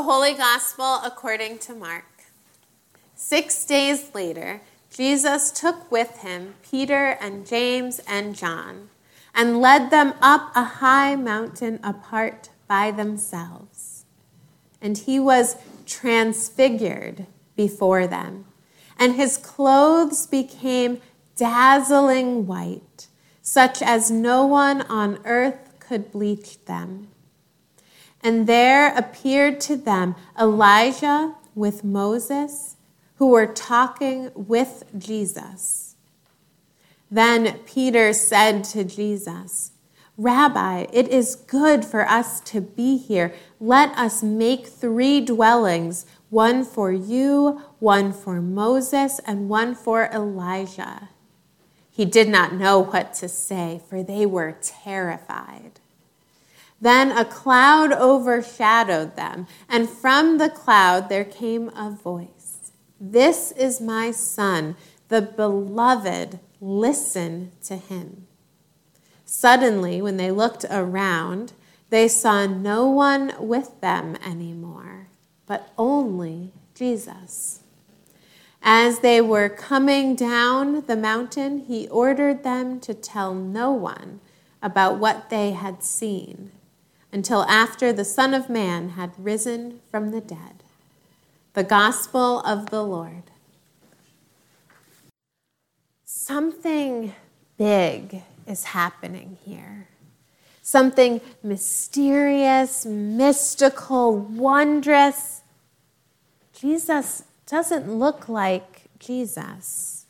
The Holy Gospel according to Mark. Six days later, Jesus took with him Peter and James and John and led them up a high mountain apart by themselves. And he was transfigured before them, and his clothes became dazzling white, such as no one on earth could bleach them. And there appeared to them Elijah with Moses, who were talking with Jesus. Then Peter said to Jesus, Rabbi, it is good for us to be here. Let us make three dwellings one for you, one for Moses, and one for Elijah. He did not know what to say, for they were terrified. Then a cloud overshadowed them, and from the cloud there came a voice This is my son, the beloved. Listen to him. Suddenly, when they looked around, they saw no one with them anymore, but only Jesus. As they were coming down the mountain, he ordered them to tell no one about what they had seen until after the Son of Man had risen from the dead. The Gospel of the Lord. Something big is happening here. Something mysterious, mystical, wondrous. Jesus doesn't look like Jesus.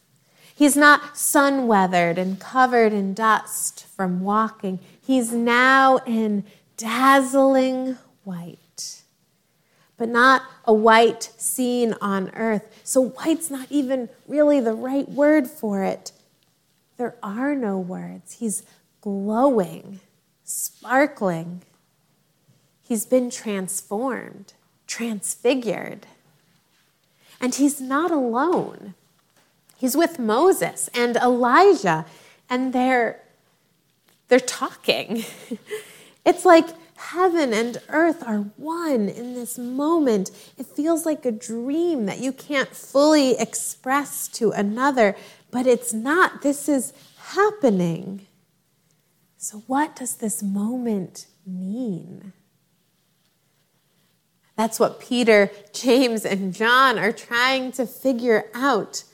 He's not sun weathered and covered in dust from walking. He's now in dazzling white, but not a white seen on earth. So, white's not even really the right word for it. There are no words. He's glowing, sparkling. He's been transformed, transfigured. And he's not alone. He's with Moses and Elijah, and they're, they're talking. It's like heaven and earth are one in this moment. It feels like a dream that you can't fully express to another, but it's not. This is happening. So, what does this moment mean? That's what Peter, James, and John are trying to figure out.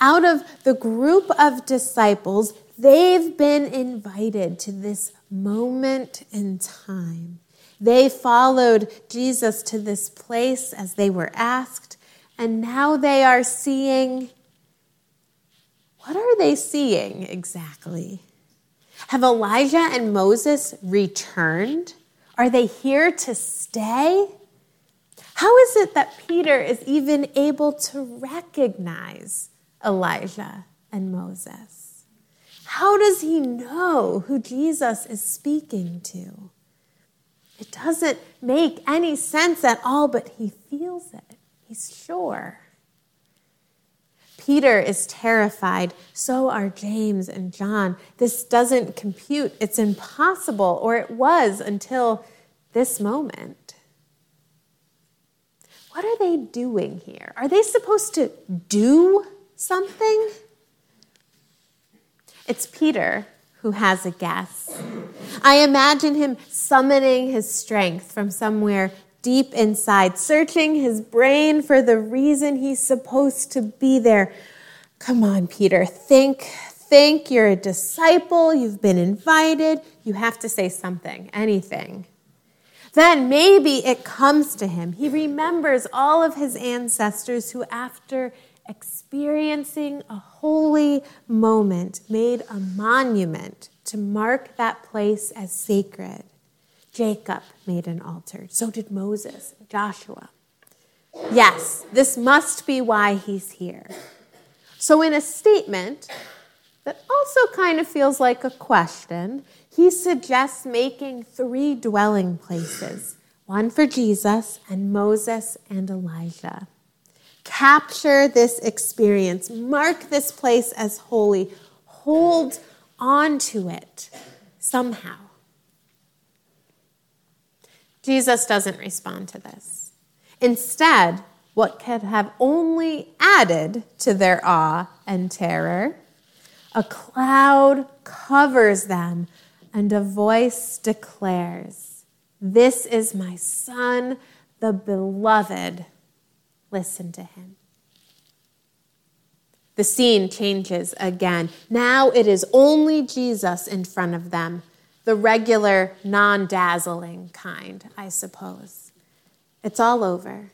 Out of the group of disciples, they've been invited to this moment in time. They followed Jesus to this place as they were asked, and now they are seeing. What are they seeing exactly? Have Elijah and Moses returned? Are they here to stay? How is it that Peter is even able to recognize Elijah and Moses? How does he know who Jesus is speaking to? It doesn't make any sense at all, but he feels it. He's sure. Peter is terrified. So are James and John. This doesn't compute. It's impossible, or it was until this moment. What are they doing here? Are they supposed to do something? It's Peter who has a guess. I imagine him summoning his strength from somewhere deep inside, searching his brain for the reason he's supposed to be there. Come on, Peter, think, think. You're a disciple, you've been invited, you have to say something, anything. Then maybe it comes to him. He remembers all of his ancestors who, after experiencing a holy moment made a monument to mark that place as sacred. Jacob made an altar. So did Moses, Joshua. Yes, this must be why he's here. So, in a statement that also kind of feels like a question, he suggests making three dwelling places one for Jesus and Moses and Elijah. Capture this experience. Mark this place as holy. Hold on to it somehow. Jesus doesn't respond to this. Instead, what could have only added to their awe and terror, a cloud covers them and a voice declares, This is my son, the beloved. Listen to him. The scene changes again. Now it is only Jesus in front of them, the regular, non dazzling kind, I suppose. It's all over.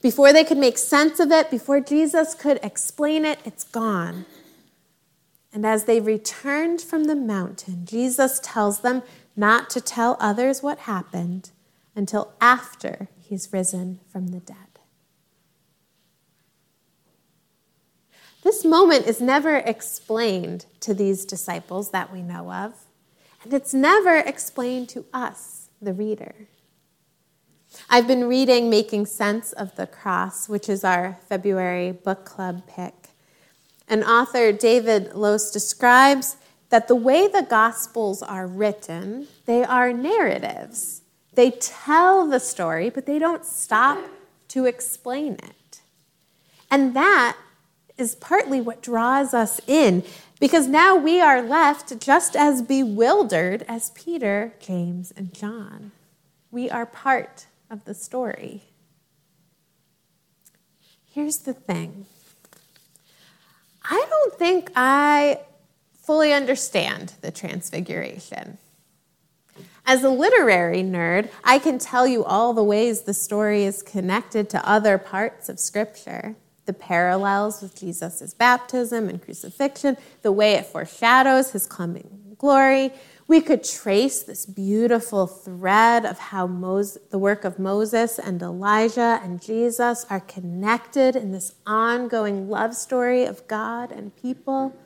Before they could make sense of it, before Jesus could explain it, it's gone. And as they returned from the mountain, Jesus tells them not to tell others what happened until after he's risen from the dead. This moment is never explained to these disciples that we know of, and it's never explained to us, the reader. I've been reading Making Sense of the Cross, which is our February book club pick. And author David Lose describes that the way the Gospels are written, they are narratives. They tell the story, but they don't stop to explain it. And that is partly what draws us in because now we are left just as bewildered as Peter, James, and John. We are part of the story. Here's the thing I don't think I fully understand the Transfiguration. As a literary nerd, I can tell you all the ways the story is connected to other parts of Scripture the parallels with Jesus' baptism and crucifixion, the way it foreshadows his coming glory. We could trace this beautiful thread of how Moses, the work of Moses and Elijah and Jesus are connected in this ongoing love story of God and people.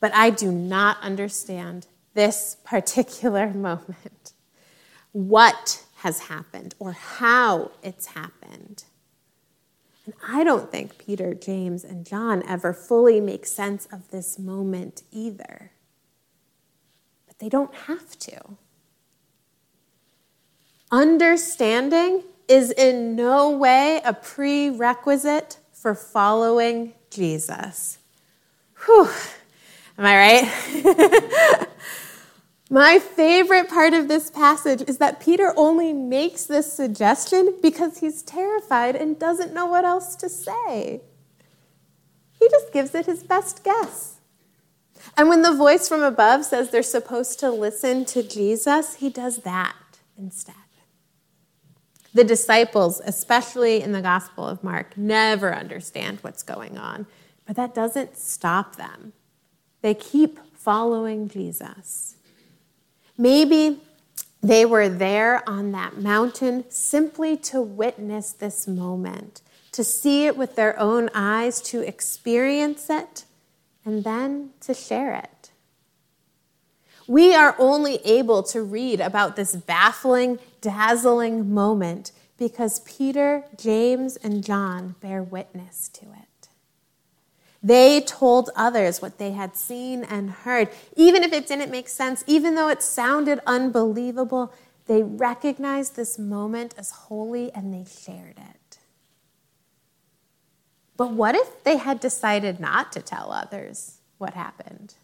But I do not understand this particular moment. What has happened or how it's happened. And I don't think Peter, James, and John ever fully make sense of this moment either. They don't have to. Understanding is in no way a prerequisite for following Jesus. Whew. Am I right? My favorite part of this passage is that Peter only makes this suggestion because he's terrified and doesn't know what else to say. He just gives it his best guess. And when the voice from above says they're supposed to listen to Jesus, he does that instead. The disciples, especially in the Gospel of Mark, never understand what's going on, but that doesn't stop them. They keep following Jesus. Maybe they were there on that mountain simply to witness this moment, to see it with their own eyes, to experience it, and then to share it. We are only able to read about this baffling, dazzling moment because Peter, James, and John bear witness to it. They told others what they had seen and heard. Even if it didn't make sense, even though it sounded unbelievable, they recognized this moment as holy and they shared it. But what if they had decided not to tell others what happened?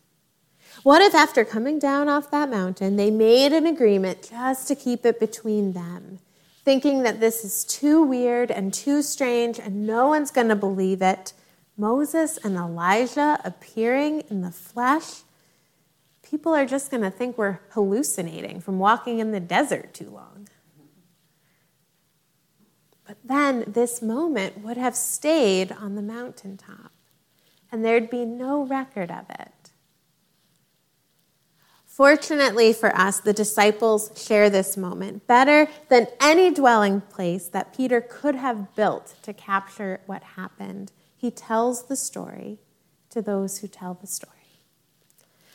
What if, after coming down off that mountain, they made an agreement just to keep it between them, thinking that this is too weird and too strange and no one's going to believe it? Moses and Elijah appearing in the flesh, people are just going to think we're hallucinating from walking in the desert too long. But then this moment would have stayed on the mountaintop, and there'd be no record of it. Fortunately for us, the disciples share this moment better than any dwelling place that Peter could have built to capture what happened he tells the story to those who tell the story.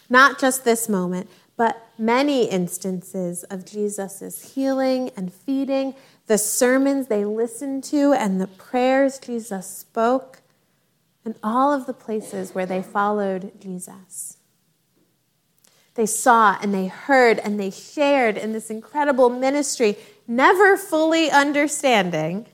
Not just this moment, but many instances of Jesus' healing and feeding, the sermons they listened to, and the prayers Jesus spoke, and all of the places where they followed Jesus. They saw and they heard and they shared in this incredible ministry, never fully understanding,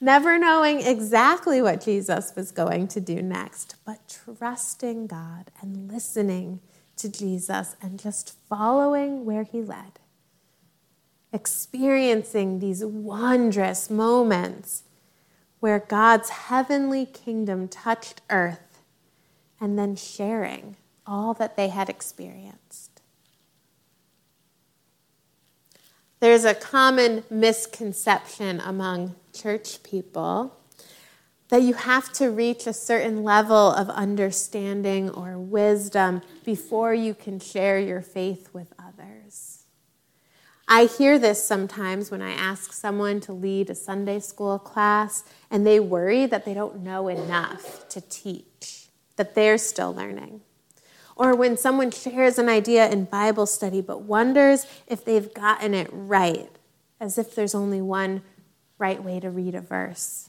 never knowing exactly what Jesus was going to do next, but trusting God and listening to Jesus and just following where he led. Experiencing these wondrous moments where God's heavenly kingdom touched earth and then sharing all that they had experienced. There's a common misconception among church people that you have to reach a certain level of understanding or wisdom before you can share your faith with others. I hear this sometimes when I ask someone to lead a Sunday school class and they worry that they don't know enough to teach, that they're still learning. Or when someone shares an idea in Bible study but wonders if they've gotten it right, as if there's only one right way to read a verse.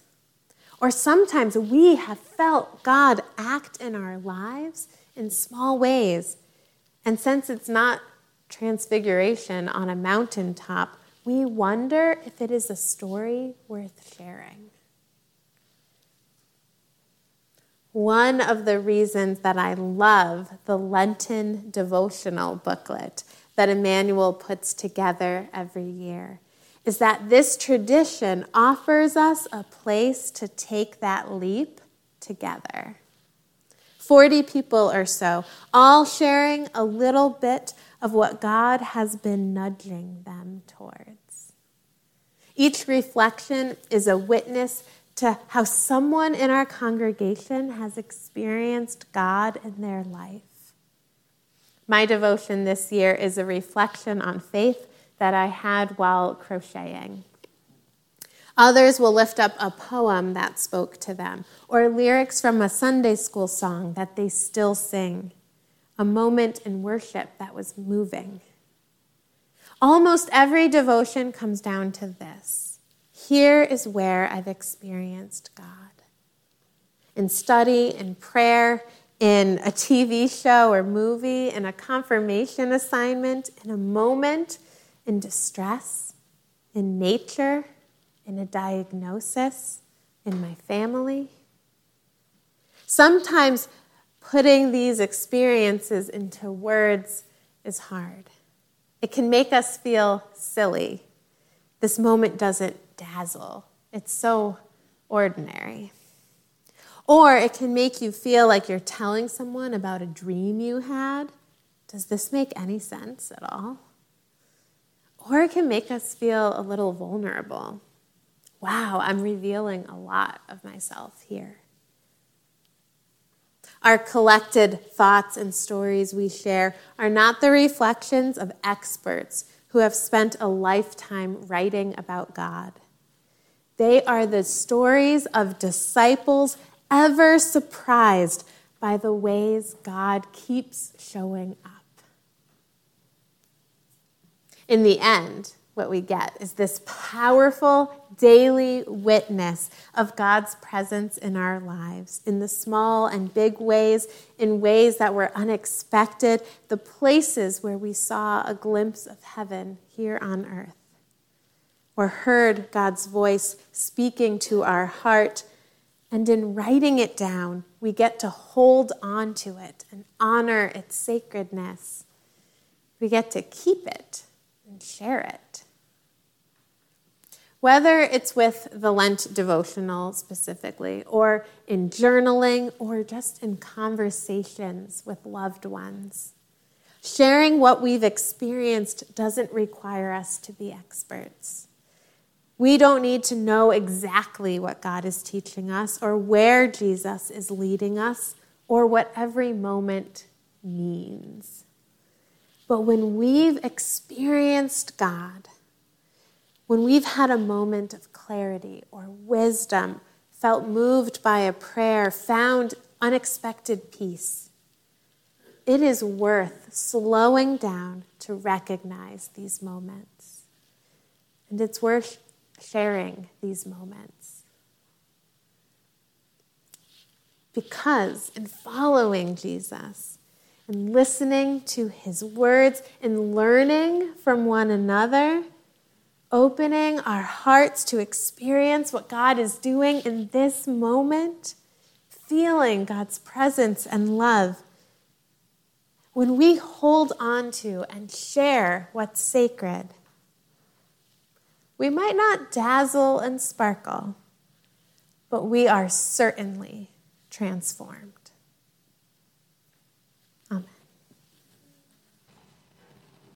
Or sometimes we have felt God act in our lives in small ways. And since it's not transfiguration on a mountaintop, we wonder if it is a story worth sharing. one of the reasons that I love the Lenten devotional booklet that Emmanuel puts together every year is that this tradition offers us a place to take that leap together. 40 people or so, all sharing a little bit of what God has been nudging them towards. Each reflection is a witness to how someone in our congregation has experienced God in their life. My devotion this year is a reflection on faith that I had while crocheting. Others will lift up a poem that spoke to them, or lyrics from a Sunday school song that they still sing, a moment in worship that was moving. Almost every devotion comes down to this here is where I've experienced God. In study, in prayer, in a TV show or movie, in a confirmation assignment, in a moment, in distress, in nature, in a diagnosis, in my family. Sometimes putting these experiences into words is hard. It can make us feel silly. This moment doesn't dazzle. It's so ordinary. Or it can make you feel like you're telling someone about a dream you had. Does this make any sense at all? Or it can make us feel a little vulnerable. Wow, I'm revealing a lot of myself here. Our collected thoughts and stories we share are not the reflections of experts who have spent a lifetime writing about God. They are the stories of disciples ever surprised by the ways God keeps showing up. In the end, what we get is this powerful daily witness of God's presence in our lives, in the small and big ways, in ways that were unexpected, the places where we saw a glimpse of heaven here on earth or heard God's voice speaking to our heart. And in writing it down, we get to hold on to it and honor its sacredness. We get to keep it and share it. Whether it's with the Lent devotional specifically, or in journaling, or just in conversations with loved ones, sharing what we've experienced doesn't require us to be experts. We don't need to know exactly what God is teaching us or where Jesus is leading us or what every moment means. But when we've experienced God, when we've had a moment of clarity or wisdom, felt moved by a prayer, found unexpected peace, it is worth slowing down to recognize these moments. And it's worth sharing these moments. Because in following Jesus, and listening to his words and learning from one another, opening our hearts to experience what God is doing in this moment, feeling God's presence and love. When we hold on to and share what's sacred, we might not dazzle and sparkle, but we are certainly transformed.